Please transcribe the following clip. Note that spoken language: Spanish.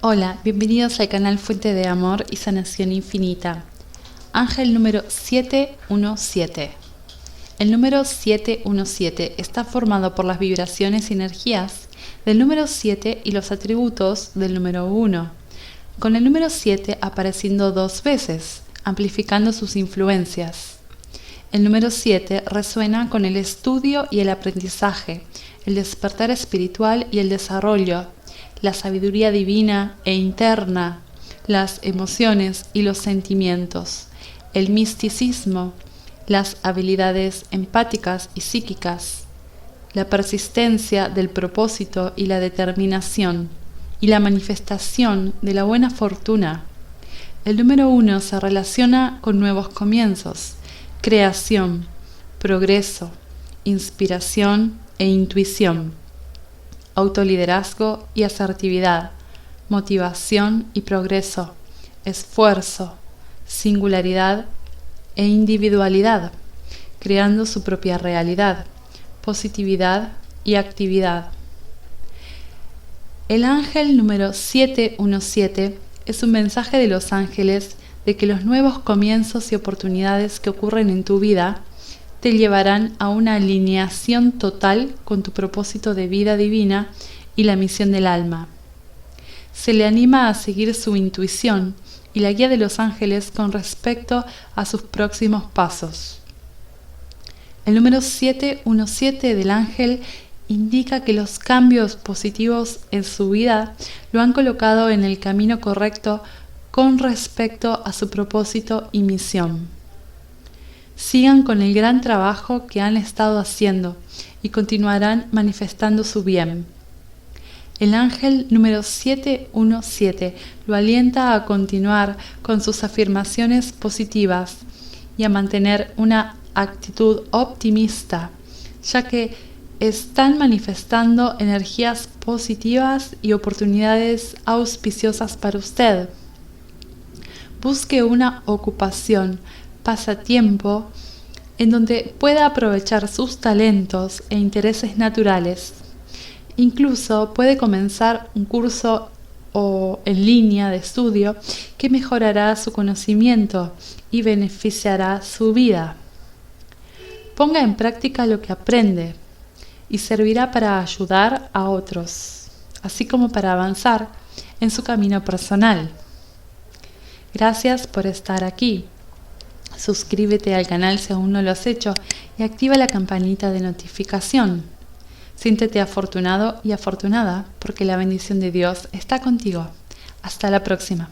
Hola, bienvenidos al canal Fuente de Amor y Sanación Infinita. Ángel número 717. El número 717 está formado por las vibraciones y energías del número 7 y los atributos del número 1, con el número 7 apareciendo dos veces, amplificando sus influencias. El número 7 resuena con el estudio y el aprendizaje, el despertar espiritual y el desarrollo, la sabiduría divina e interna, las emociones y los sentimientos, el misticismo, las habilidades empáticas y psíquicas, la persistencia del propósito y la determinación, y la manifestación de la buena fortuna. El número uno se relaciona con nuevos comienzos, creación, progreso, inspiración e intuición autoliderazgo y asertividad, motivación y progreso, esfuerzo, singularidad e individualidad, creando su propia realidad, positividad y actividad. El ángel número 717 es un mensaje de los ángeles de que los nuevos comienzos y oportunidades que ocurren en tu vida te llevarán a una alineación total con tu propósito de vida divina y la misión del alma. Se le anima a seguir su intuición y la guía de los ángeles con respecto a sus próximos pasos. El número 717 del ángel indica que los cambios positivos en su vida lo han colocado en el camino correcto con respecto a su propósito y misión sigan con el gran trabajo que han estado haciendo y continuarán manifestando su bien. El ángel número 717 lo alienta a continuar con sus afirmaciones positivas y a mantener una actitud optimista, ya que están manifestando energías positivas y oportunidades auspiciosas para usted. Busque una ocupación pasatiempo en donde pueda aprovechar sus talentos e intereses naturales. Incluso puede comenzar un curso o en línea de estudio que mejorará su conocimiento y beneficiará su vida. Ponga en práctica lo que aprende y servirá para ayudar a otros, así como para avanzar en su camino personal. Gracias por estar aquí. Suscríbete al canal si aún no lo has hecho y activa la campanita de notificación. Siéntete afortunado y afortunada porque la bendición de Dios está contigo. Hasta la próxima.